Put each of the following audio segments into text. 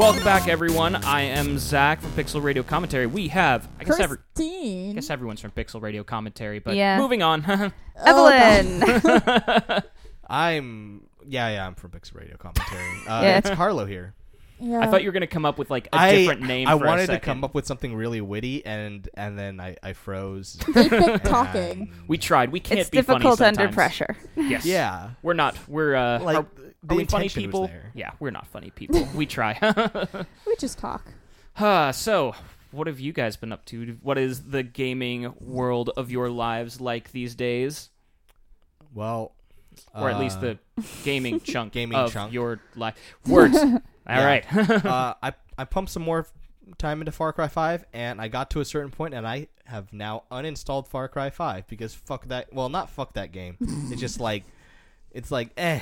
Welcome back, everyone. I am Zach from Pixel Radio Commentary. We have, I guess, every, I Christine. guess everyone's from Pixel Radio Commentary, but Yeah. moving on. Oh, Evelyn. I'm yeah yeah I'm from Pixel Radio commentary. Uh, Yeah. It's Carlo here. Yeah. I thought you were gonna come up with like a I different name. I for a wanted to come up with something really witty and and then I I froze. Eight-bit talking. We tried. We can't it's be funny difficult under sometimes. pressure. Yes. yeah We're not. We're uh. like are, the are we funny people? there. Yeah, we're not funny people. we try. We just talk. Uh, so, what have you guys been up to? What is the gaming world of your lives like these days? Well, Or at least uh, the gaming chunk gaming of chunk. your life. Words. All Yeah. right. uh, I I pumped some more time into Far Cry 5 and I got to a certain point and I have now uninstalled Far Cry 5 because fuck that well not fuck that game. it's just like it's like eh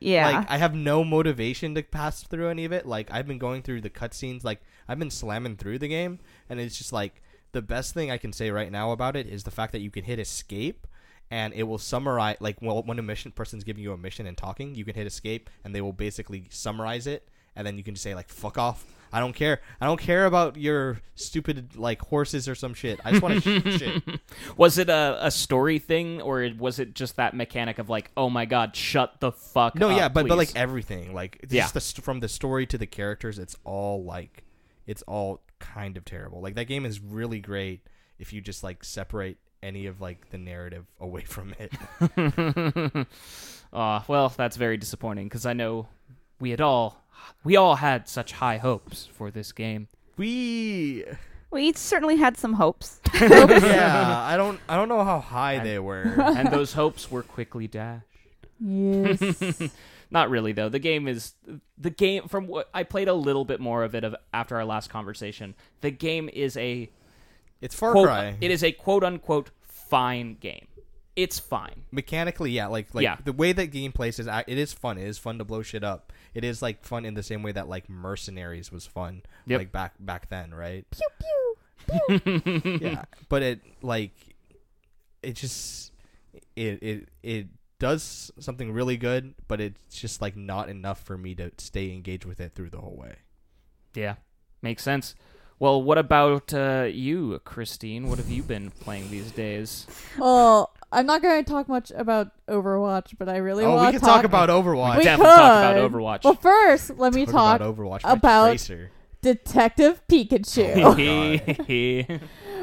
Yeah. Like I have no motivation to pass through any of it. Like I've been going through the cutscenes, like I've been slamming through the game, and it's just like the best thing I can say right now about it is the fact that you can hit escape, and it will summarize. Like well, when a mission person's giving you a mission and talking, you can hit escape, and they will basically summarize it, and then you can just say like "fuck off." I don't care. I don't care about your stupid like horses or some shit. I just want to shoot shit. was it a, a story thing, or was it just that mechanic of like, oh my god, shut the fuck No, up, yeah, but but like everything, like it's Yeah. just the, from the story to the characters, it's all like it's all kind of terrible. Like that game is really great if you just like separate any of like the narrative away from it. Aw, well, that's very disappointing because I know we had all we all had such high hopes for this game. we we certainly had some hopes. yeah, I don't I don't know how high they were. and those hopes were quickly dashed. Yes. Not really though. The game is the game from what I played a little bit more of it of, after our last conversation. The game is a It's Far quote, Cry. it is a quote unquote fine game. It's fine. Mechanically, yeah, like like Yeah. the way that game plays is it is fun. It is fun to blow shit up. It is like fun in the same way that like Mercenaries was fun, Yep. like back back then, right? pew pew. yeah but it like it just it it it does something really good but it's just like not enough for me to stay engaged with it through the whole way Yeah, makes sense. Well, what about uh, you, Christine? What have you been playing these days? Well, I'm not going to talk much about Overwatch, but I really oh want we to can talk about overwatch We Definitely talk about. Overwatch. Well, first, let me talk, about overwatch about- Tracer. Detective Oh Pikachu,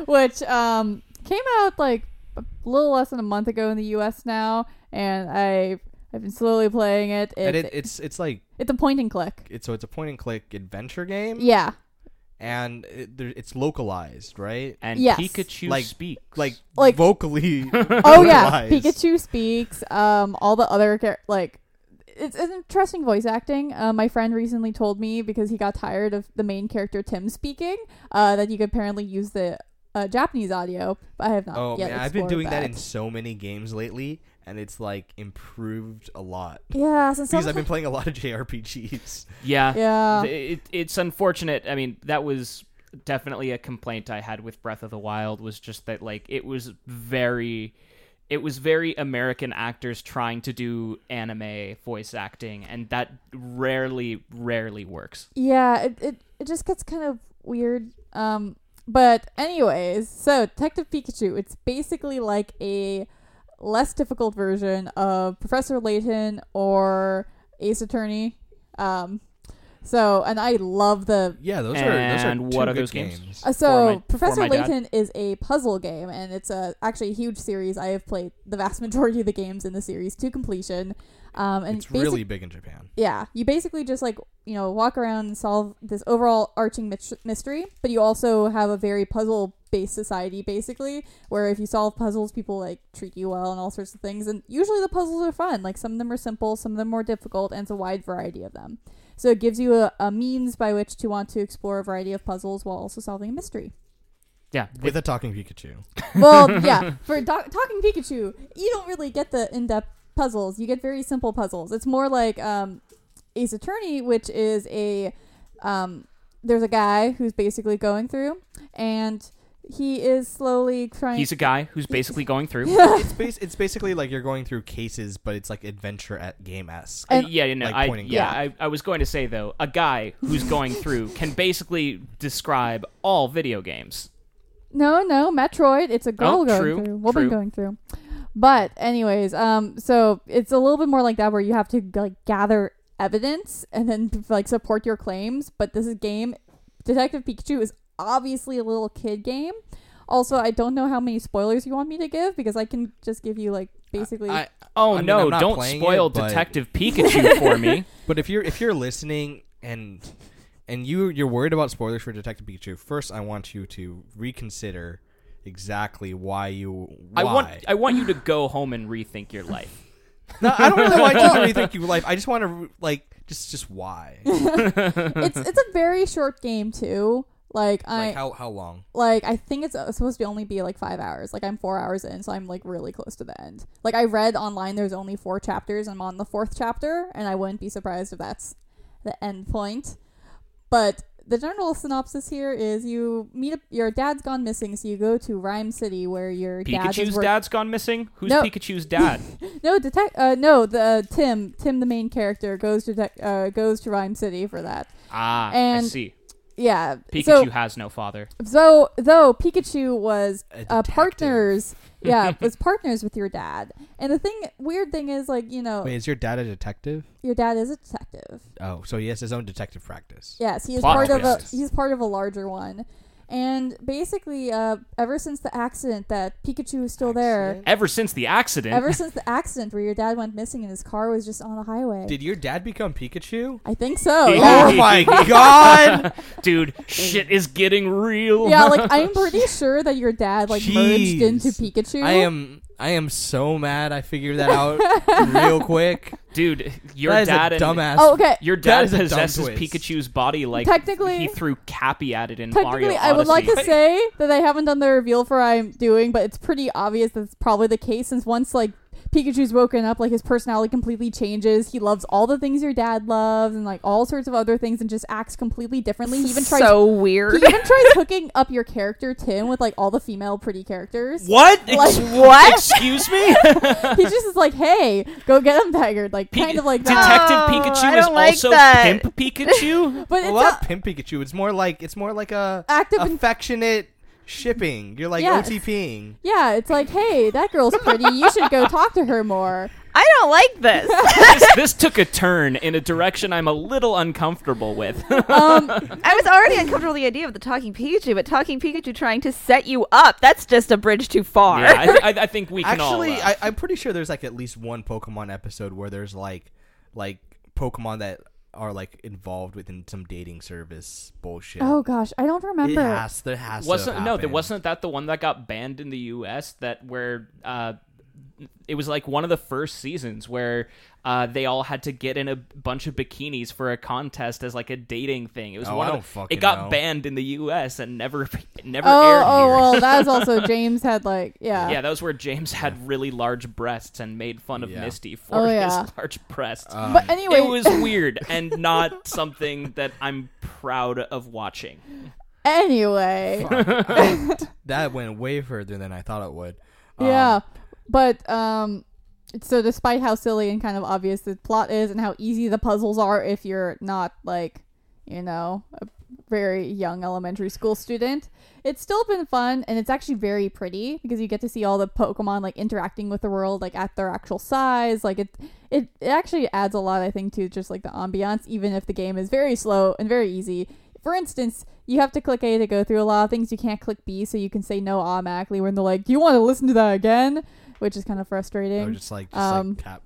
which um came out like a little less than a month ago in the U.S. now, and I I've been slowly playing it. and It's, it, it's it's like it's a point and click. it's so it's a point and click adventure game Yeah, and it, there, it's localized right and Yes. Pikachu Like- speaks. like Like- vocally oh yeah, localized. Pikachu speaks. Um, all the other char- like. It's, it's interesting voice acting. Uh, my friend recently told me because he got tired of the main character Tim speaking, uh, that you could apparently use the uh, Japanese audio. But I have not oh yet. man i've been explored doing that. in so many games lately and it's like improved a lot yeah, since because I've been playing a lot of JRPGs. yeah, yeah. It, it's unfortunate. I mean, that was definitely a complaint I had with Breath of the Wild. Was just that like it was very, it was very American actors trying to do anime voice acting, and that rarely, rarely works. Yeah, it, it it just gets kind of weird. Um, but anyways, so Detective Pikachu, it's basically like a less difficult version of Professor Layton or Ace Attorney. Um, so and I love the Yeah, those are those are And two what are good those games? games. uh, so my- Professor. Layton is a puzzle game, and it's a actually a huge series. I have played the vast majority of the games in the series to completion. Um, and It's basic- really big in Japan. yeah, you basically just like you know walk around and solve this overall arching mit- mystery, but you also have a very puzzle based society basically, where if you solve puzzles, people like treat you well and all sorts of things. And usually the puzzles are fun. Like some of them are simple, some of them more difficult, and it's a wide variety of them. So it gives you a, a means by which to want to explore a variety of puzzles while also solving a mystery. Yeah, with a talking Pikachu. well, yeah, for do- talking Pikachu, you don't really get the in-depth puzzles. You get very simple puzzles. It's more like um, Ace Attorney, which is a um, there's a guy who's basically going through, and he is slowly trying. he's a guy who's basically going through. it's bas- it's basically like you're going through cases, but it's like adventure at game esque. And- yeah, you know, Like I, pointing yeah. I, I was going to say though, a guy who's going through can basically describe all video games. No, no, Metroid. It's a girl Oh, going true, through, woman true. going through. But anyways, um, so it's a little bit more like that where you have to like gather evidence and then like support your claims. But this is game, Detective Pikachu is obviously a little kid game. Also, I don't know how many spoilers you want me to give because I can just give you like basically. I, Oh I mean, no! I'm Don't spoil it, but- Detective Pikachu for me. but if you're if you're listening and and you you're worried about spoilers for Detective Pikachu, first I want you to reconsider exactly why you why. I want I want you to go home and rethink your life. no, I don't really want you to rethink your life. I just want to like just just why. it's it's a very short game too. Like I like how how long? like I think it's uh, supposed to only be like five hours. Like I'm four hours in, so I'm like really close to the end. Like I read online, there's only four chapters. And I'm on the fourth chapter, and I wouldn't be surprised if that's the end point. But the general synopsis here is you meet up, your dad's gone missing, so you go to Rhyme City where your dad is Pikachu's work- dad's gone missing. Who's No. Pikachu's dad? No, detect. Uh, no, the uh, Tim. Tim, the main character, goes to dec- uh, goes to Rhyme City for that. ah, I And- see. Yeah, Pikachu so has no father. So though Pikachu was A uh, partners, yeah, was partners with your dad. And the thing, weird thing is, like you know, Wait, is your dad a detective? your dad is a detective. Oh, so he has his own detective practice. Yes, he is Plot part of a he's part of a larger one. And basically, uh, ever since the accident that Pikachu is still there, Ever since the accident, ever since the accident where your dad went missing and his car was just on the highway. Did your dad become Pikachu? I think so. Oh, Yeah. Oh my god! dude, shit is getting real. yeah, like I'm pretty sure that your dad like merged Jeez. into Pikachu. I am I am so mad I figured that out real quick. dude, your that is dad a and dumbass. Oh, okay. your That dad is a dumb possesses twist. Pikachu's body like Technically- he threw Cappy at it in Mario Technically, Odyssey. I would like to say that I haven't done the reveal for I'm doing, but it's pretty obvious that's probably the case since once like Pikachu's woken up, like his personality completely changes. He loves all the things your dad loves and like all sorts of other things and just acts completely differently. He even tries so weird. he even tries hooking up your character Tim with like all the female pretty characters. what? Like- what? Excuse me? he just is like, "Hey, go get him, Taggart." Like Pi- kind of like that. Detective Oh, Pikachu I is like also that. Pimp Pikachu. But well, it's not not pimp Pikachu. It's more like it's more like a active affectionate shipping. You're like Yes. OTPing. yeah. It's like, "Hey, that girl's pretty. You should go talk to her more." I don't like this. this, this took a turn in a direction I'm a little uncomfortable with. Um, I was already uncomfortable with the idea of the talking Pikachu, but talking Pikachu trying to set you up—that's just a bridge too far. yeah, I, th- I, I think we can Actually, all. uh, I, I'm pretty sure there's like at least one Pokemon episode where there's like like Pokemon that are like involved within some dating service bullshit. oh gosh, I don't remember. it remember. has. There has wasn't to have no, there wasn't that the one that got banned in the U.S. that where uh, it was like one of the first seasons where uh, they all had to get in a bunch of bikinis for a contest as like a dating thing. It was Oh, one I of don't the, fucking it got know. banned in the U.S. and never it never Oh, aired oh, here. well, that was also James had like, yeah. Yeah, that was where James had really large breasts and made fun of Yeah. Misty for Oh, yeah. his large breasts. Um, But anyway, it was weird and not something that I'm proud of watching. anyway, fuck, I- that went way further than I thought it would. Um, yeah. But um, so despite how silly and kind of obvious the plot is, and how easy the puzzles are, if you're not like, you know, a very young elementary school student, it's still been fun, and it's actually very pretty because you get to see all the Pokemon like interacting with the world, like at their actual size. Like it, it, it actually adds a lot, I think, to just like the ambiance, even if the game is very slow and very easy. For instance, you have to click A to go through a lot of things. You can't click B, so you can say no automatically when they're like, "Do you want to listen to that again?" Which is kind of frustrating. just like just Um, like cap.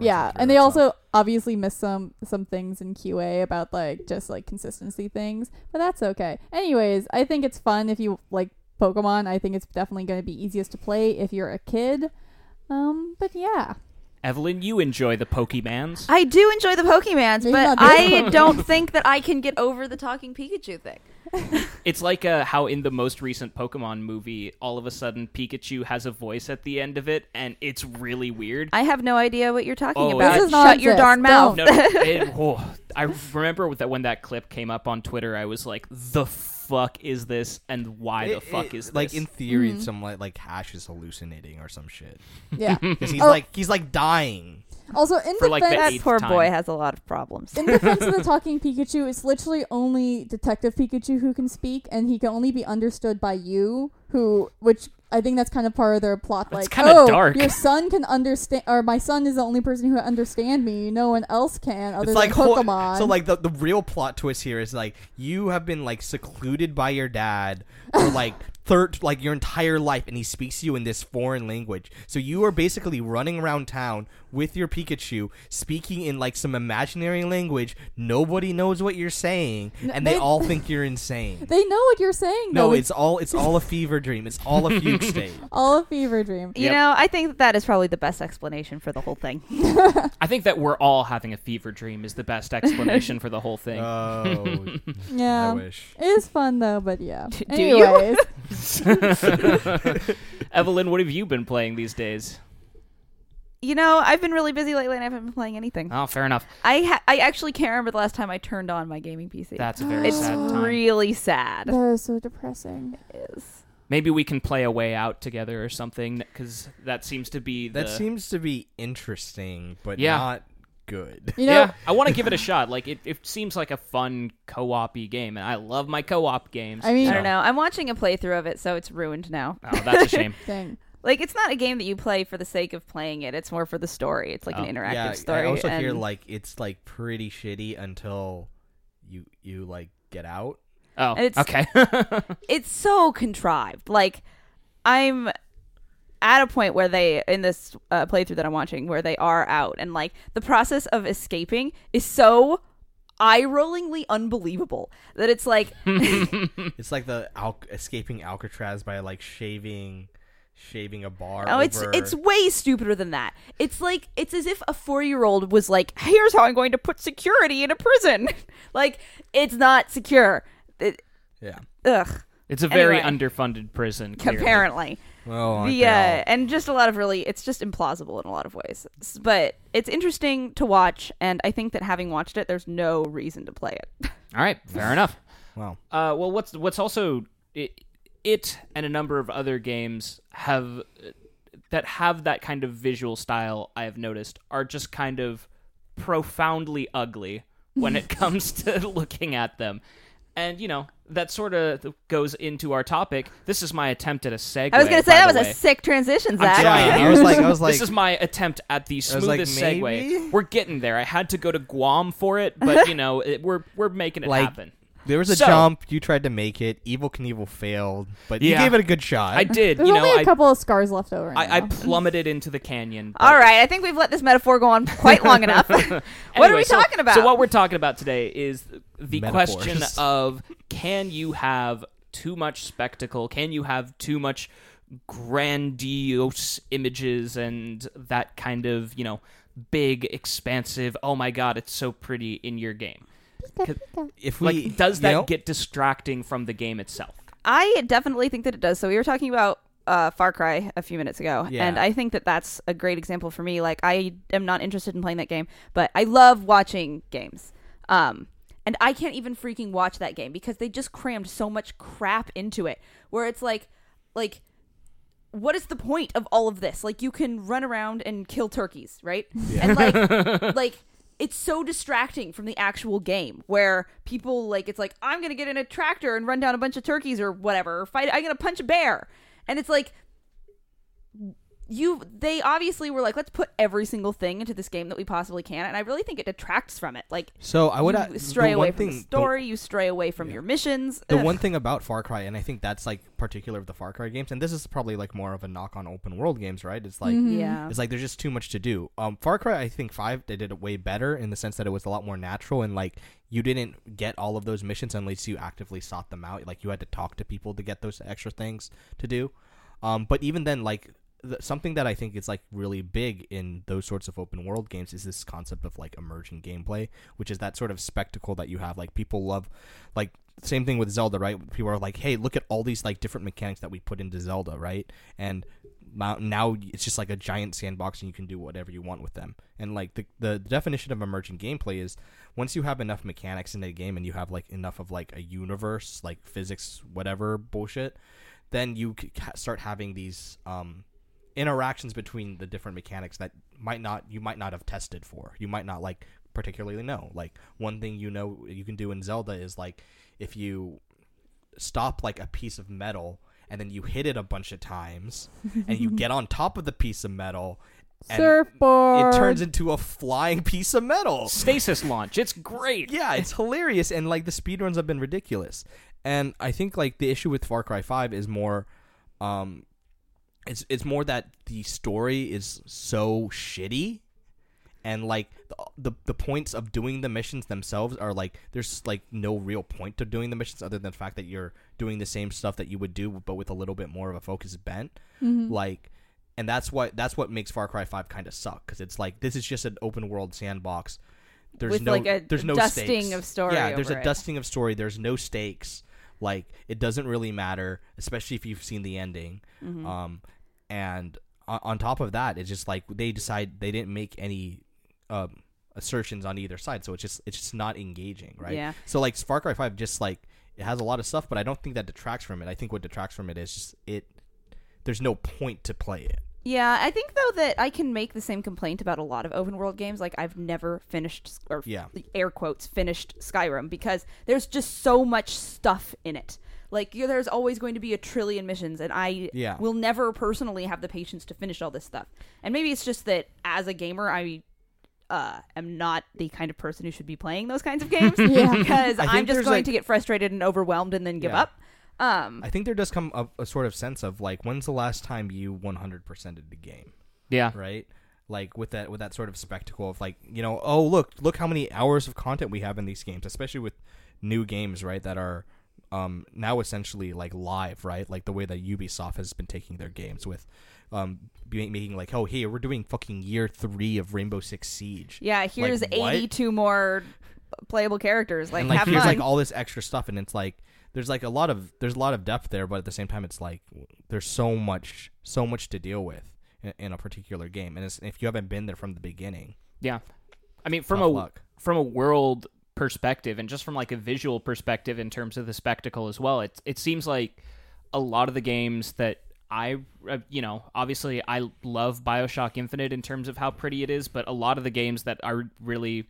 Yeah, and they also obviously miss some some things in QA about like just like consistency things, but that's okay. Anyways, I think it's fun if you like Pokemon. I think it's definitely going to be easiest to play if you're a kid. Um, but yeah, Evelyn, you enjoy the Pokemans. I do enjoy the Pokemans, but I don't think that I can get over the talking Pikachu thing. It's like uh, how in the most recent Pokemon movie, all of a sudden Pikachu has a voice at the end of it, and it's really weird. I have no idea what you're talking Oh, about. This is Shut your darn mouth. no, it, oh, I remember that when that clip came up on Twitter, I was like, "The fuck is this? And why the fuck it- is this?" like in theory Mhm. some like like Ash is hallucinating or some shit Yeah. because he's Oh. like he's like dying. Also, in For, like, defense, that poor time. boy has a lot of problems. in defense of the talking Pikachu, it's literally only Detective Pikachu who can speak, and he can only be understood by you, who, which I think that's kind of part of their plot. That's like, kinda oh, dark." your son can understand, or my son is the only person who can understand me. No one else can, other it's like than ho- Pokemon. so like the the real plot twist here is like you have been like secluded by your dad for like third like your entire life and he speaks to you in this foreign language. So you are basically running around town with your Pikachu speaking in like some imaginary language. Nobody knows what you're saying N- and they, they- all think you're insane. they know what you're saying. No, though. it's all it's all a fever dream. It's all a fugue state. all a fever dream. You Yep. know, I think that, that is probably the best explanation for the whole thing. I think that we're all having a fever dream is the best explanation for the whole thing. Oh, Yeah. I wish. It is fun though, but yeah. D- do you? Evelyn, what have you been playing these days? You know, I've been really busy lately and I haven't been playing anything. Oh, fair enough. I ha- I actually can't remember the last time I turned on my gaming PC. That's a very it's sad time. really sad. that is so depressing. It is. Maybe we can play a way out together or something, because that seems to be the. That seems to be interesting, but Yeah. not good. You know, yeah, I want to give it a shot. Like it, it seems like a fun co-op-y game, and I love my co-op games. I mean- I don't know. I'm watching a playthrough of it, so it's ruined now. Oh, that's a shame. dang. Like, it's not a game that you play for the sake of playing it. It's more for the story. It's like Oh. an interactive yeah, story. I also hear like it's like pretty shitty until you you like get out. Oh, It's- okay. it's so contrived. Like I'm at a point where they in this uh, playthrough that I'm watching where they are out and like the process of escaping is so eye-rollingly unbelievable that it's like It's like the Al- escaping Alcatraz by like shaving shaving a bar. oh it's over- it's way stupider than that. It's like it's as if a 4-year-old was like here's how I'm going to put security in a prison. like it's not secure. It, yeah. ugh, it's a very Anyway. underfunded prison. Clearly. apparently. Well, the uh, and just a lot of really it's just implausible in a lot of ways but it's interesting to watch and i think that having watched it there's no reason to play it All right, fair enough. wow. Uh, well, what's what's also it, it and a number of other games have that have that kind of visual style. I have noticed are just kind of profoundly ugly when it comes to looking at them, and you know that sort of goes into our topic. This is my attempt at a segue. i was gonna say that was way. a sick transition I'm zach trying. Yeah, I was like I was like this is my attempt at the was like, smoothest maybe? segue. We're getting there. I had to go to Guam for it, but you know, it, we're we're making it Like, happen. There was a So- jump. You tried to make it. Evel Knievel failed, but you gave it a good shot. I did. There's you know, only a I, couple of scars left over. I, I plummeted into the canyon. but- all right i think we've let this metaphor go on quite long enough what are we so- talking about So what we're talking about today is the Metaphors. question of can you have too much spectacle? Can you have too much grandiose images and that kind of, you know, big expansive, oh my god, it's so pretty in your game. If we Like does you that know, get distracting from the game itself? i definitely think that it does so we were talking about uh, Far Cry a few minutes ago, Yeah. and I think that that's a great example for me. Like, I am not interested in playing that game, but I love watching games. Um, and I can't even freaking watch that game because they just crammed so much crap into it. Where it's like, like, what is the point of all of this? Like, you can run around and kill turkeys, right? And like, like. It's so distracting from the actual game where people like it's like I'm gonna get in a tractor and run down a bunch of turkeys or whatever or fight I'm gonna punch a bear. And it's like you they obviously were like let's put every single thing into this game that we possibly can and i really think it detracts from it like So I would you stray away from thing, the story you stray away from your missions The Ugh. one thing about Far Cry, and I think that's like particular of the Far Cry games, and this is probably like more of a knock on open world games, right? It's like Mhm. yeah it's like there's just too much to do. Um, Far Cry, I think five they did it way better in the sense that it was a lot more natural and like you didn't get all of those missions unless you actively sought them out. Like you had to talk to people to get those extra things to do. Um, but even then, like something that I think is like really big in those sorts of open world games is this concept of like emergent gameplay, which is that sort of spectacle that you have. Like people love, like same thing with Zelda, right? People are like, "Hey, look at all these like different mechanics that we put into Zelda, right?" And now, it's just like a giant sandbox, and you can do whatever you want with them. And like the the definition of emergent gameplay is once you have enough mechanics in a game, and you have like enough of like a universe, like physics, whatever bullshit, then you start having these um, interactions between the different mechanics that might not you might not have tested for. You might not like particularly know. Like one thing you know you can do in Zelda is like if you stop like a piece of metal and then you hit it a bunch of times and you get on top of the piece of metal and Surfboard. it turns into a flying piece of metal. Stasis launch. It's great. Yeah, it's hilarious and like the speedruns have been ridiculous. And I think like the issue with Far Cry 5 is more um it's it's more that the story is so shitty and like the, the the points of doing the missions themselves are like there's like no real point to doing the missions other than the fact that you're doing the same stuff that you would do but with a little bit more of a focus bent Mhm. like and that's what that's what makes Far Cry 5 kind of suck cuz it's like this is just an open world sandbox there's With, no like, a there's no dusting stakes. of story yeah there's a it. dusting of story there's no stakes like it doesn't really matter especially if you've seen the ending. Mhm. um and on, on top of that it's just like they decide they didn't make any um assertions on either side. So it's just it's just not engaging right? Yeah. so like Far Cry 5 just like it has a lot of stuff but I don't think that detracts from it. I think what detracts from it is just it there's no point to play it Yeah, I think though that I can make the same complaint about a lot of open world games. Like I've never finished or Yeah. air quotes finished Skyrim because there's just so much stuff in it. Like you there's always going to be a trillion missions, and I Yeah. will never personally have the patience to finish all this stuff. And maybe it's just that as a gamer, I uh, am not the kind of person who should be playing those kinds of games Yeah. because I I'm just going like- to get frustrated and overwhelmed and then give Yeah. up. Um, I think there does come a, a sort of sense of like when's the last time you 100%ed the game Yeah. right like with that with that sort of spectacle of like you know oh look look how many hours of content we have in these games especially with new games right that are um now essentially like live right like the way that Ubisoft has been taking their games with um making like oh hey we're doing fucking year 3 of Rainbow Six Siege yeah, here's what? 82 more playable characters. Like, and like have here's fun. like all this extra stuff and it's like there's like a lot of there's a lot of depth there but at the same time it's like there's so much so much to deal with in, in a particular game and it's, if you haven't been there from the beginning Yeah. I mean, from a luck. from a world perspective and just from like a visual perspective in terms of the spectacle as well, it it seems like a lot of the games that I uh, you know, obviously I love BioShock Infinite in terms of how pretty it is, but a lot of the games that are really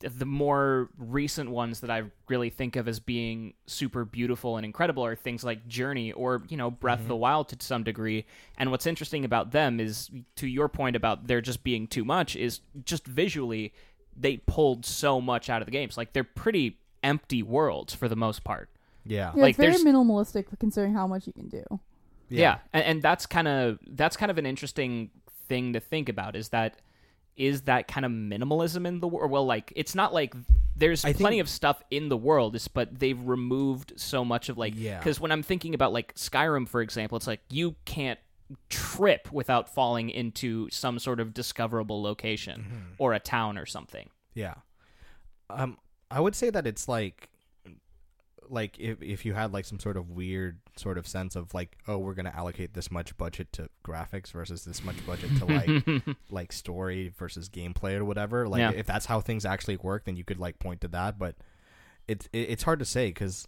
the more recent ones that I really think of as being super beautiful and incredible are things like Journey or, you know, Breath of the mm-hmm. Wild to some degree. And what's interesting about them is, to your point about there just being too much, is just visually, they pulled so much out of the games. Like, they're pretty empty worlds for the most part. yeah Yeah, like, it's very there's- minimalistic considering how much you can do. Yeah, And, and that's kind of that's kind of an interesting thing to think about. Is that is that kind of minimalism in the world? Well, like it's not like there's I think- plenty of stuff in the world, but they've removed so much of like Yeah. because when I'm thinking about like Skyrim, for example, it's like you can't trip without falling into some sort of discoverable location Mm-hmm. or a town or something. Yeah. Um I would say that it's like like if if you had like some sort of weird sort of sense of like oh we're going to allocate this much budget to graphics versus this much budget to like like story versus gameplay or whatever like Yeah. if that's how things actually work then you could like point to that but it's it's hard to say cuz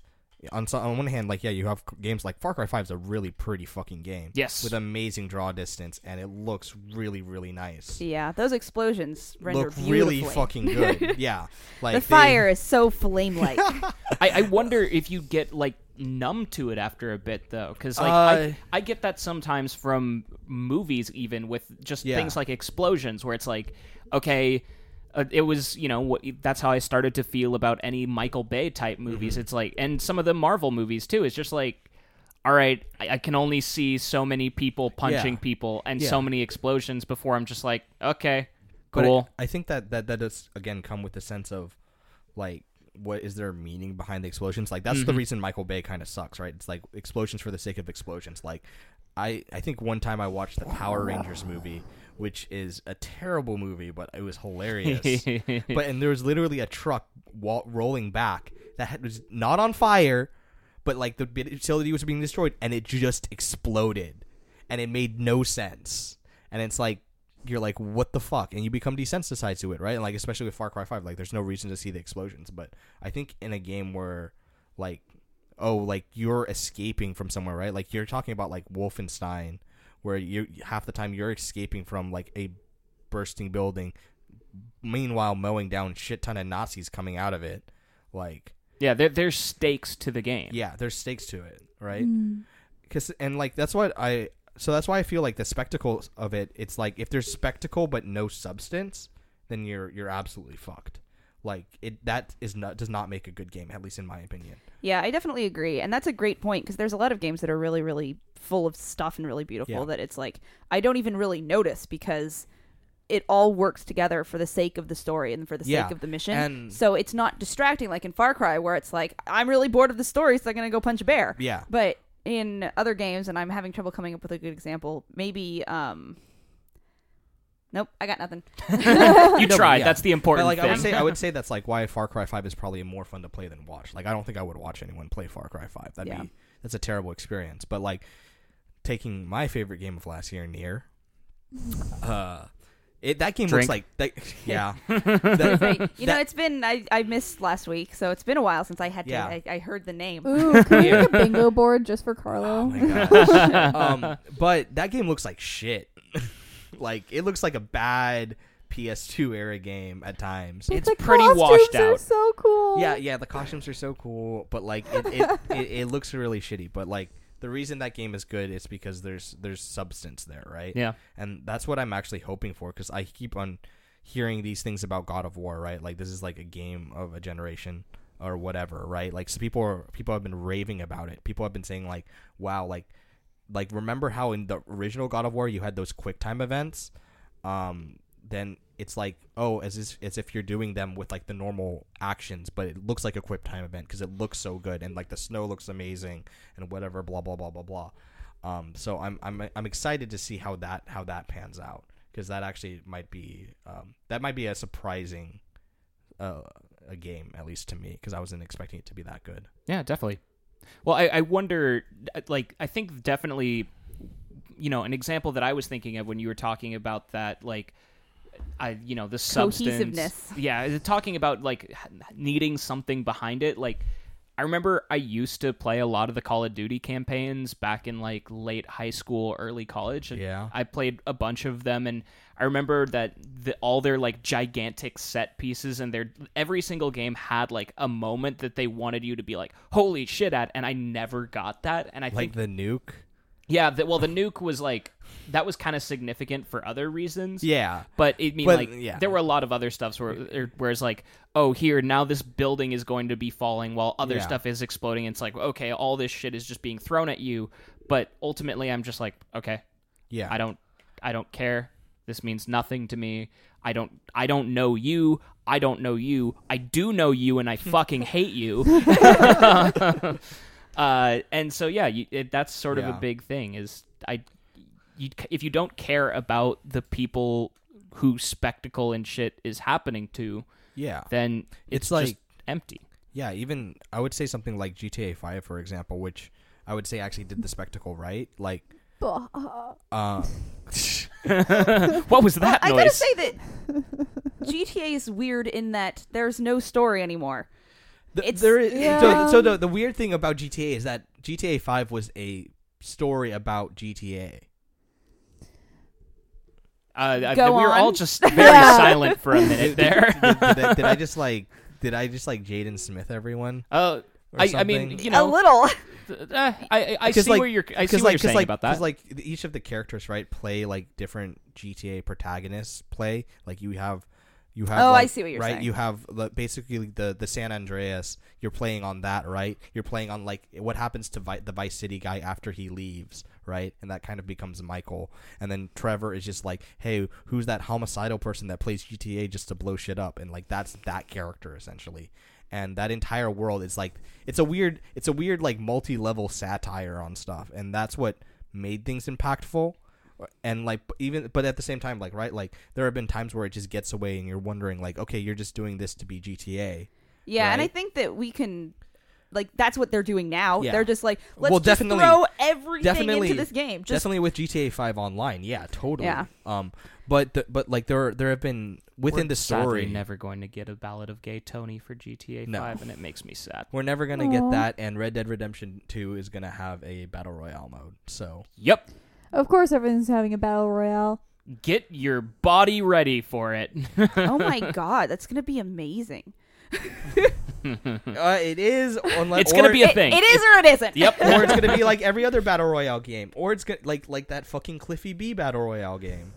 on some, on one hand like yeah you have games like Far Cry 5 is a really pretty fucking game Yes. with amazing draw distance and it looks really really nice yeah, those explosions render look really fucking good yeah like the they- fire is so flame-like. I, I wonder if you get like numb to it after a bit though, because like Uh, I, I get that sometimes from movies, even with just Yeah. things like explosions, where it's like, okay, it was you know what, that's how I started to feel about any Michael Bay type movies. Mm-hmm. It's like, and some of the Marvel movies too. It's just like. All right, I, I can only see so many people punching Yeah. people and Yeah. so many explosions before I'm just like, okay, cool. I, I think that, that that does again come with the sense of like what is there meaning behind the explosions? Like that's the Mhm. reason Michael Bay kind of sucks, right? It's like explosions for the sake of explosions. Like I I think one time I watched the Power Rangers movie which is a terrible movie, but it was hilarious. but and there was literally a truck wa- rolling back that had, was not on fire, but like the utility was being destroyed, and it just exploded, and it made no sense. And it's like you're like, what the fuck? And you become desensitized to it, right? And like especially with Far Cry Five, like there's no reason to see the explosions. But I think in a game where like oh like you're escaping from somewhere, right? Like you're talking about like Wolfenstein, where you half the time you're escaping from like a bursting building, meanwhile mowing down shit ton of Nazis coming out of it, like yeah, there, there's stakes to the game. yeah, there's stakes to it, right? Mm. Cause and like that's what I so that's why I feel like the spectacle of it. It's like if there's spectacle but no substance, then you're you're absolutely fucked. Like it that is not does not make a good game, at least in my opinion. Yeah, I definitely agree, and that's a great point because there's a lot of games that are really, really full of stuff and really beautiful Yeah. that it's like I don't even really notice because it all works together for the sake of the story and for the Yeah, sake of the mission. and- so it's not distracting like in Far Cry where it's like I'm really bored of the story, so I'm gonna go punch a bear. Yeah. But in other games, and I'm having trouble coming up with a good example, maybe um. Nope, I got nothing. You No, tried. yeah. That's the But important like I thing. would say I would say that's like why Far Cry Five is probably more fun to play than watch. Like I don't think I would watch anyone play Far Cry Five. That'd Yeah. be that's a terrible experience. But like taking my favorite game of last year, NieR, uh it that game Drink. looks like that yeah. That- Right. You know, that- it's been I, I missed last week, so it's been a while since I had to. Yeah. I, I heard the name. Ooh, can we make a bingo board just for Carlo? Oh my gosh. um, but that game looks like shit. Like it looks like a bad PS2 era game at times. But It's the pretty costumes washed are out. so cool. Yeah, yeah, the costumes are so cool, but like it it, it, it looks really shitty. But like the reason that game is good is because there's there's substance there, right? yeah. and that's what I'm actually hoping for because I keep on hearing these things about God of War, right? Like this is like a game of a generation or whatever, right? Like so people are people have been raving about it. People have been saying like, "Wow, like like remember how in the original God of War you had those quick time events?" Um then it's like, "Oh, as if, as if you're doing them with like the normal actions, but it looks like a quick time event because it looks so good and like the snow looks amazing and whatever blah blah blah blah blah." Um, so I'm I'm I'm excited to see how that how that pans out because that actually might be um, that might be a surprising uh, a game at least to me because I wasn't expecting it to be that good. Yeah, definitely. Well, I, I wonder, uh, like, I think definitely, you know, an example that I was thinking of when you were talking about that, like, I, you know, the substance. Cohesiveness. Yeah, talking about like needing something behind it. Like, I remember I used to play a lot of the Call of Duty campaigns back in like late high school, early college. and Yeah. I played a bunch of them, and I remember that the, all their like gigantic set pieces and their every single game had like a moment that they wanted you to be like, "Holy shit!" at, and I never got that. And I Like think, the nuke. yeah, the, well, the nuke was like that was kind of significant for other reasons. Yeah. But it mean But, like yeah. there were a lot of other stuffs where er, where it's like, oh, here now this building is going to be falling while other Yeah. stuff is exploding. It's like, okay, all this shit is just being thrown at you. But ultimately, I'm just like, okay, Yeah. I don't, I don't care. This means nothing to me. I don't, I don't know you. I don't know you. I do know you, and I fucking hate you. uh, and so yeah, you, it, that's sort of Yeah. a big thing. Is I, you, if you don't care about the people who spectacle and shit is happening to, Yeah. then it's, It's like- just empty. Yeah, even I would say something like GTA 5 for example, which I would say actually did the spectacle right. Like Bah. what was that I noise? gotta say that GTA is weird in that there's no story anymore. The, It's- there is, Yeah. so, so the the weird thing about GTA is that GTA 5 was a story about GTA. uh, I- Go we were all on. just very Yeah. silent for a minute there. did, did I, did I just like did I just like Jaden Smith everyone? Uh, Or I, I mean, something? you know, a little. Uh, I, I, I 'Cause, see like- where you're. I see Because what like, you're saying like, about 'cause, that. like each of the characters, right, play like different GTA protagonists play. Like you have, you have. Oh, I see what you're right? saying. You have the, basically the the San Andreas. You're playing on that, right? You're playing on like what happens to Vi- the Vice City guy after he leaves, right? And that kind of becomes Michael. And then Trevor is just like, hey, who's that homicidal person that plays GTA just to blow shit up? And like that's that character essentially. And that entire world is like it's a weird it's a weird like multi-level satire on stuff and that's what made things impactful and like even but at the same time like right like there have been times where it just gets away and you're wondering like okay you're just doing this to be GTA Yeah, and I think that we can like that's what they're doing now. Yeah. They're just like let's Well, just throw everything into this game. Just definitely with GTA 5 online yeah totally Yeah. um but the, but like there there have been within We're the sadly story never going to get a Ballad of Gay Tony for GTA No. 5, and it makes me sad. we're never gonna get that and Red Dead Redemption 2 is gonna have a battle royale mode so Yep. Of course, everyone's having a battle royale. Get your body ready for it. oh my god, that's gonna be amazing. uh, it is unless, It's gonna or- be a It- thing. it is or it isn't. Yep. or it's gonna be like every other battle royale game or it's gonna like like that fucking Cliffy B battle royale game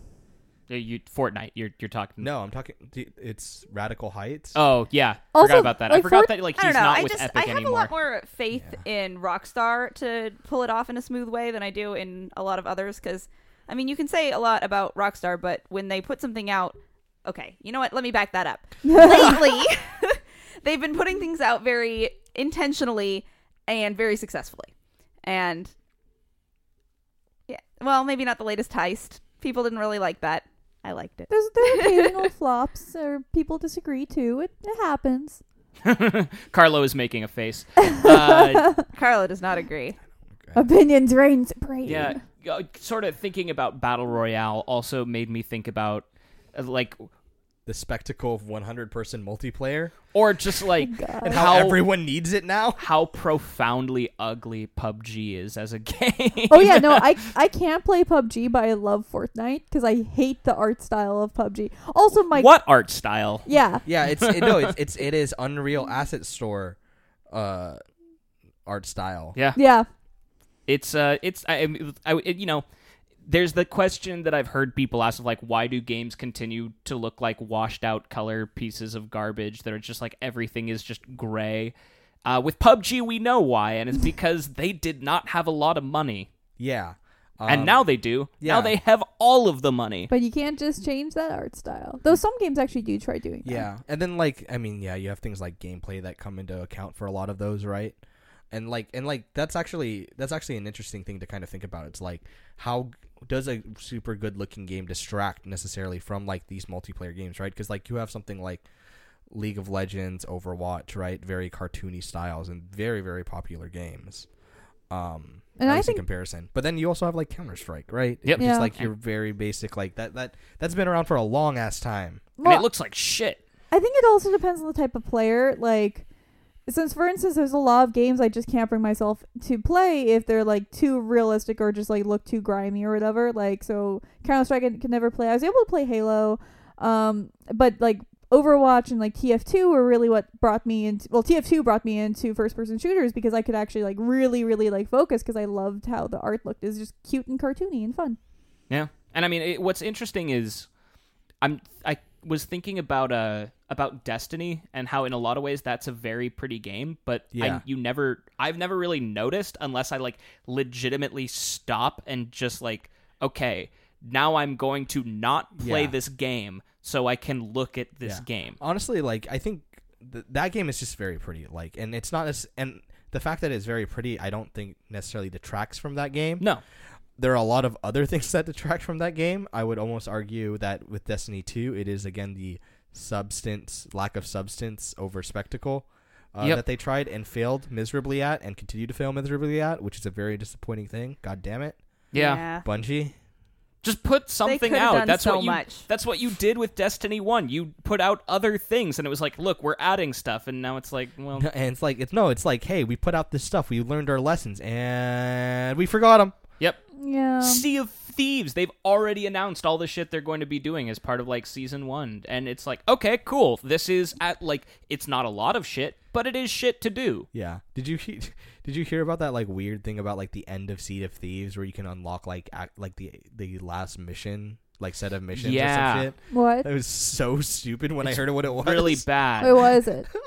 Uh, you Fortnite. You're you're talking. no I'm talking it's Radical Heights Oh yeah. Also, forgot about that. I forgot Fort- that like I he's don't know. not I with just Epic I have anymore. a lot more faith in Rockstar to pull it off in a smooth way than I do in a lot of others. Because I mean, you can say a lot about Rockstar, but when they put something out, okay, you know what? Let me back that up. Lately, they've been putting things out very intentionally and very successfully, and yeah, well, maybe not the latest heist. People didn't really like that. I liked it. There's there's occasional flops, or people disagree too. It, it happens. Carlo is making a face. Uh, Carlo does not agree. Opinions reign supreme. yeah, uh, sort of thinking about battle royale also made me think about uh, like the spectacle of 100 person multiplayer or just like God. and how, How- everyone needs it now how profoundly ugly PUBG is as a game. Oh yeah, no, I I can't play PUBG, but I love Fortnite because I hate the art style of PUBG. Also, my what art style? yeah, yeah it's it, no it's, it's it is unreal asset store uh art style Yeah, yeah, it's uh, it's I, I, it, you know, there's the question that I've heard people ask of like, why do games continue to look like washed out color pieces of garbage that are just like everything is just gray? Uh, with PUBG, we know why, and it's because they did not have a lot of money, yeah and Um, now they do. yeah. Now they have all of the money. but you can't just change that art style. Though some games actually do try doing that. yeah and then like i mean yeah you have things like gameplay that come into account for a lot of those right and like and like that's actually that's actually an interesting thing to kind of think about it's like how does a super good looking game distract necessarily from like these multiplayer games right because like you have something like league of legends overwatch right very cartoony styles and very very popular games um And I least think- comparison but then you also have like counter-strike right Yep. Which Yeah. is like your very basic like that that that's been around for a long ass time and it looks like shit. I think it also depends on the type of player. Like, since for instance, there's a lot of games I just can't bring myself to play if they're like too realistic or just like look too grimy or whatever. Like, so Counter Strike I could never play. I was able to play Halo, um, but like Overwatch and like TF2 were really what brought me into. Well, TF2 brought me into first person shooters because I could actually like really, really like focus because I loved how the art looked. Was just cute and cartoony and fun. Yeah, and I mean, it, what's interesting is, I'm I was thinking about uh about Destiny and how in a lot of ways that's a very pretty game, but I, Yeah. you never I've never really noticed unless I like legitimately stop and just like okay now I'm going to not play Yeah. this game so I can look at this Yeah. game. honestly like i think th- that game is just very pretty like and it's not as and the fact that it's very pretty i don't think necessarily detracts from that game No, there are a lot of other things that detract from that game i would almost argue that with destiny 2 it is again the substance lack of substance over spectacle uh, Yep. that they tried and failed miserably at and continue to fail miserably at which is a very disappointing thing god damn it yeah. bungie Just put something could've out. done That's so what you. much. That's what you did with Destiny One. You put out other things, and it was like, look, we're adding stuff, and now it's like, well, and it's like it's no it's like hey we put out this stuff we learned our lessons and we forgot them yep. Yeah. Sea of Thieves. They've already announced all the shit they're going to be doing as part of like season one, and it's like, okay, cool. This is at like, it's not a lot of shit, but it is shit to do. Yeah. Did you he- did you hear about that like weird thing about like the end of Sea of Thieves where you can unlock like act, like the the last mission like set of missions or Yeah. some shit? What? It was so stupid when I heard what it was. Really bad. Wait, what is it?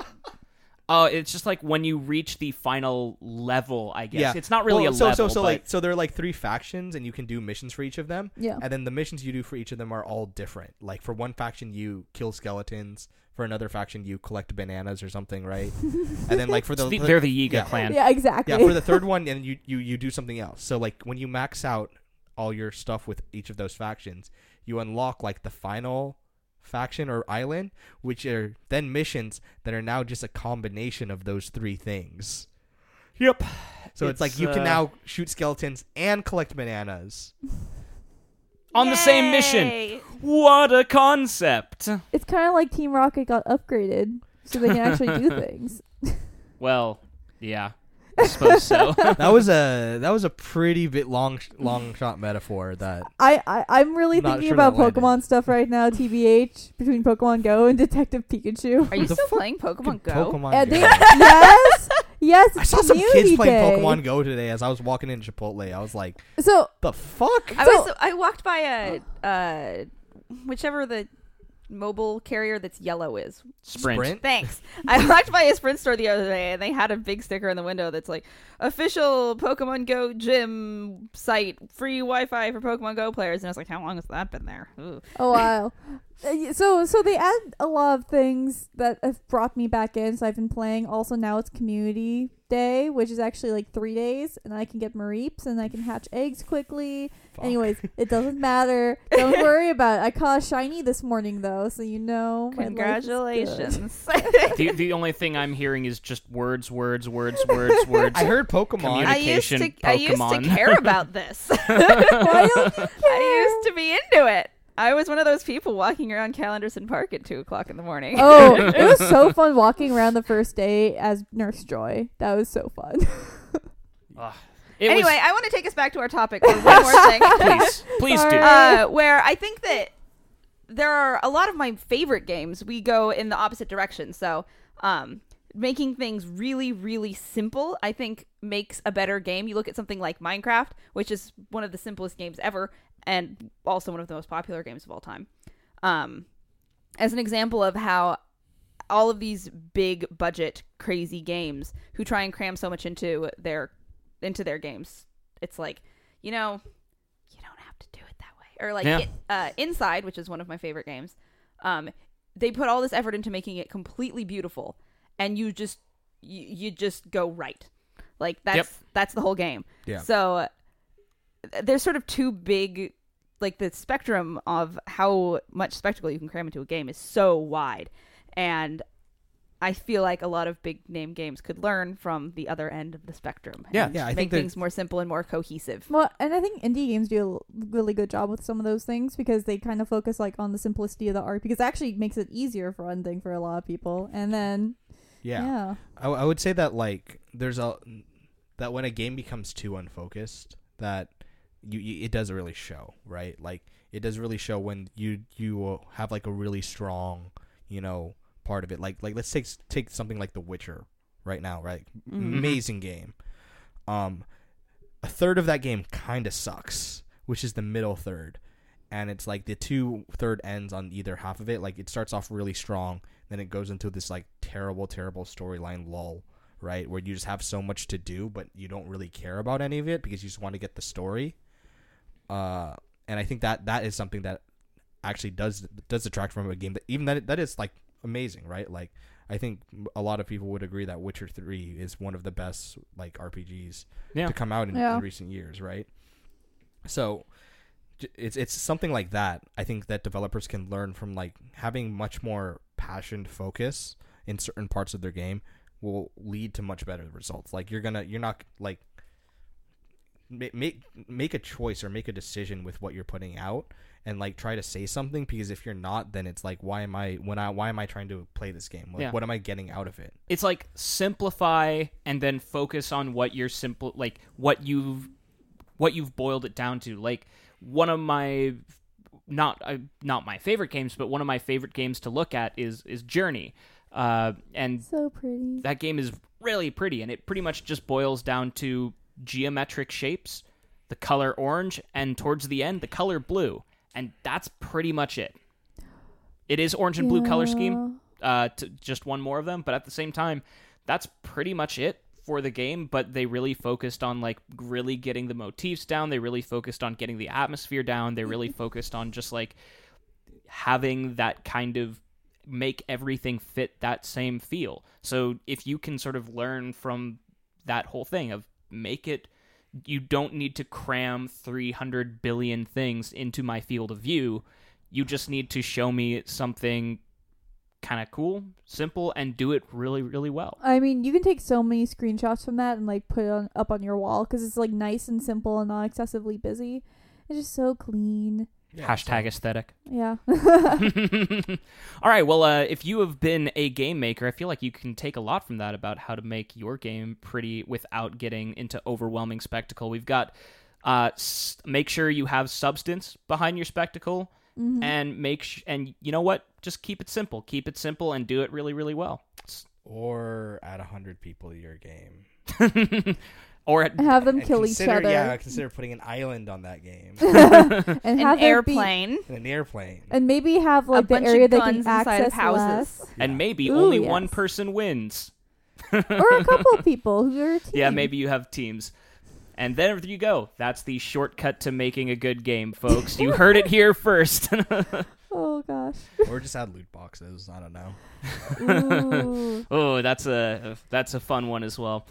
Oh, it's just like when you reach the final level. I guess Yeah. it's not really Well, a so level. so so but- like so there are like three factions and you can do missions for each of them. Yeah. And then the missions you do for each of them are all different. Like for one faction you kill skeletons, for another faction you collect bananas or something, right? and then like for the, the- they're the Yiga yeah. clan. Yeah, exactly. Yeah, for the third one, and you, you you do something else. So like when you max out all your stuff with each of those factions, you unlock like the final faction or island, which are then missions that are now just a combination of those three things. Yep. So it's, like It's, you can uh, now shoot skeletons and collect bananas. On the same mission. What a concept. It's kind of like Team Rocket got upgraded so they can actually do things. Well, yeah. I suppose so. that was a that was a pretty bit long long shot metaphor that I, I I'm really Not thinking sure about that landed. Pokemon stuff right now. TBH between Pokemon Go and Detective Pikachu. Are you still fuck playing Pokemon Go? Pokemon Uh, Go. they- yes, yes. I it's saw some Community kids playing Day. Pokemon Go today as I was walking in Chipotle. I was like, So "The fuck?" I So- was I walked by a uh whichever the mobile carrier that's yellow is. Sprint. Sprint? Thanks. I walked by a Sprint store the other day and they had a big sticker in the window that's like official Pokemon Go gym site, free Wi-Fi for Pokemon Go players, and I was like, how long has that been there? Ooh. a while. Uh, So so they add a lot of things that have brought me back in. So I've been playing. Also now it's Community Day, which is actually like three days, and I can get Mareeps and I can hatch eggs quickly. Fuck. Anyways, it doesn't matter. Don't worry about it. I caught a shiny this morning though, so you know. my life is good. Congratulations. the, the only thing I'm hearing is just words, words, words, words, words. I heard Pokemon. I used to Communication I used to care about this. Why don't you I used to be into it. I was one of those people walking around Calendarson Park at two o'clock in the morning. Oh, it was so fun walking around the first day as Nurse Joy. That was so fun. Ugh. It anyway, I want to take us back to our topic for one more thing. was, please, please do. Uh, where I think that there are a lot of my favorite games. We go in the opposite direction. So, um, making things really, really simple, I think makes a better game. You look at something like Minecraft, which is one of the simplest games ever, and also one of the most popular games of all time. Um, as an example of how all of these big budget crazy games who try and cram so much into their into their games it's like you know you don't have to do it that way or like Yeah. it, uh, inside which is one of my favorite games um they put all this effort into making it completely beautiful and you just you, you just go right like that's Yep. that's the whole game Yeah. so there's sort of two big like the spectrum of how much spectacle you can cram into a game is so wide. And i feel like a lot of big name games could learn from the other end of the spectrum Yeah, and yeah, I make think that- things more simple and more cohesive. Well, and I think indie games do a really good job with some of those things because they kind of focus like on the simplicity of the art because it actually makes it easier for one thing for a lot of people. And then yeah, yeah, I, I would say that like there's a that when a game becomes too unfocused, that you, you it does really show, right? Like it does really show when you you have like a really strong, you know, part of it. Like like let's take take something like The Witcher right now, right? Mhm. Amazing game. Um, a third of that game kind of sucks, which is the middle third, and it's like the two third ends on either half of it. Like it starts off really strong, then it goes into this like terrible, terrible storyline lull, right? Where you just have so much to do, but you don't really care about any of it because you just want to get the story. Uh, and I think that that is something that actually does does detract from a game that even that that is like amazing, right? Like I think a lot of people would agree that Witcher Three is one of the best like RPGs Yeah. to come out in, Yeah. in recent years, right? So it's it's something like that. I think that developers can learn from like having much more passion focus in certain parts of their game will lead to much better results. Like you're gonna you're not like ma- make make a choice or make a decision with what you're putting out and like try to say something because if you're not then it's like why am I when I why am I trying to play this game? Like, Yeah. What am I getting out of it? it's like simplify and then focus on what you're simple like what you've what you've boiled it down to like one of my not uh, not my favorite games but one of my favorite games to look at is is journey uh and so pretty. that game is really pretty and it pretty much just boils down to geometric shapes the color orange and towards the end the color blue and that's pretty much it it is orange and blue color scheme uh, to just one more of them. But at the same time, that's pretty much it for the game. But they really focused on like really getting the motifs down. They really focused on getting the atmosphere down. They really focused on just like having that kind of make everything fit that same feel. So if you can sort of learn from that whole thing of make it you don't need to cram 300 billion things into my field of view. You just need to show me something kind of cool, simple, and do it really, really well. I mean, you can take so many screenshots from that and like put it on, up on your wall because it's like nice and simple and not excessively busy. It's just so clean. Yeah, Hashtag so- aesthetic. Yeah. All right. Well, uh, if you have been a game maker, I feel like you can take a lot from that about how to make your game pretty without getting into overwhelming spectacle. We've got uh, s- make sure you have substance behind your spectacle, Mhm. and make sh- and you know what? Just keep it simple. Keep it simple and do it really, really well. Or add a hundred people to your game. or have them And kill each consider- other. Yeah, consider putting an island on that game and An have there be- airplane. and an airplane. and maybe have like the bunch area of they guns can inside of access houses. less. and maybe Ooh, only one yes. person wins. or a couple of people who are a team. Yeah, maybe you have teams. And there you go. That's the shortcut to making a good game, folks. You heard it here first. Oh gosh. or just add loot boxes. I don't know. Ooh. oh, that's a that's a fun one as well.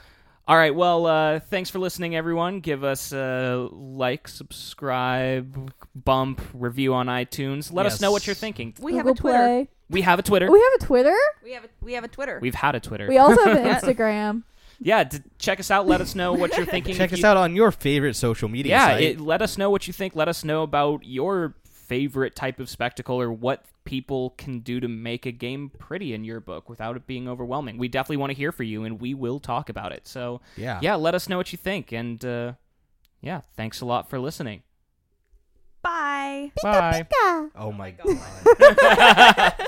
All right, well, uh, thanks for listening, everyone. Give us a like, subscribe, bump, review on iTunes. Let us know what you're thinking. We have a Google Twitter. Play. We have a Twitter. We have a Twitter. We have a we have a Twitter. We've had a Twitter. We also have an Instagram. yeah, d- check us out. Let us know what you're thinking. Check If us you- out on your favorite social media Yeah, site. it, let us know what you think. Let us know about your favorite type of spectacle or what people can do to make a game pretty in your book without it being overwhelming. We definitely want to hear from you, and we will talk about it. So, yeah. yeah, let us know what you think. And, uh, yeah, thanks a lot for listening. Bye. Bye. Yeah. Oh my God. god.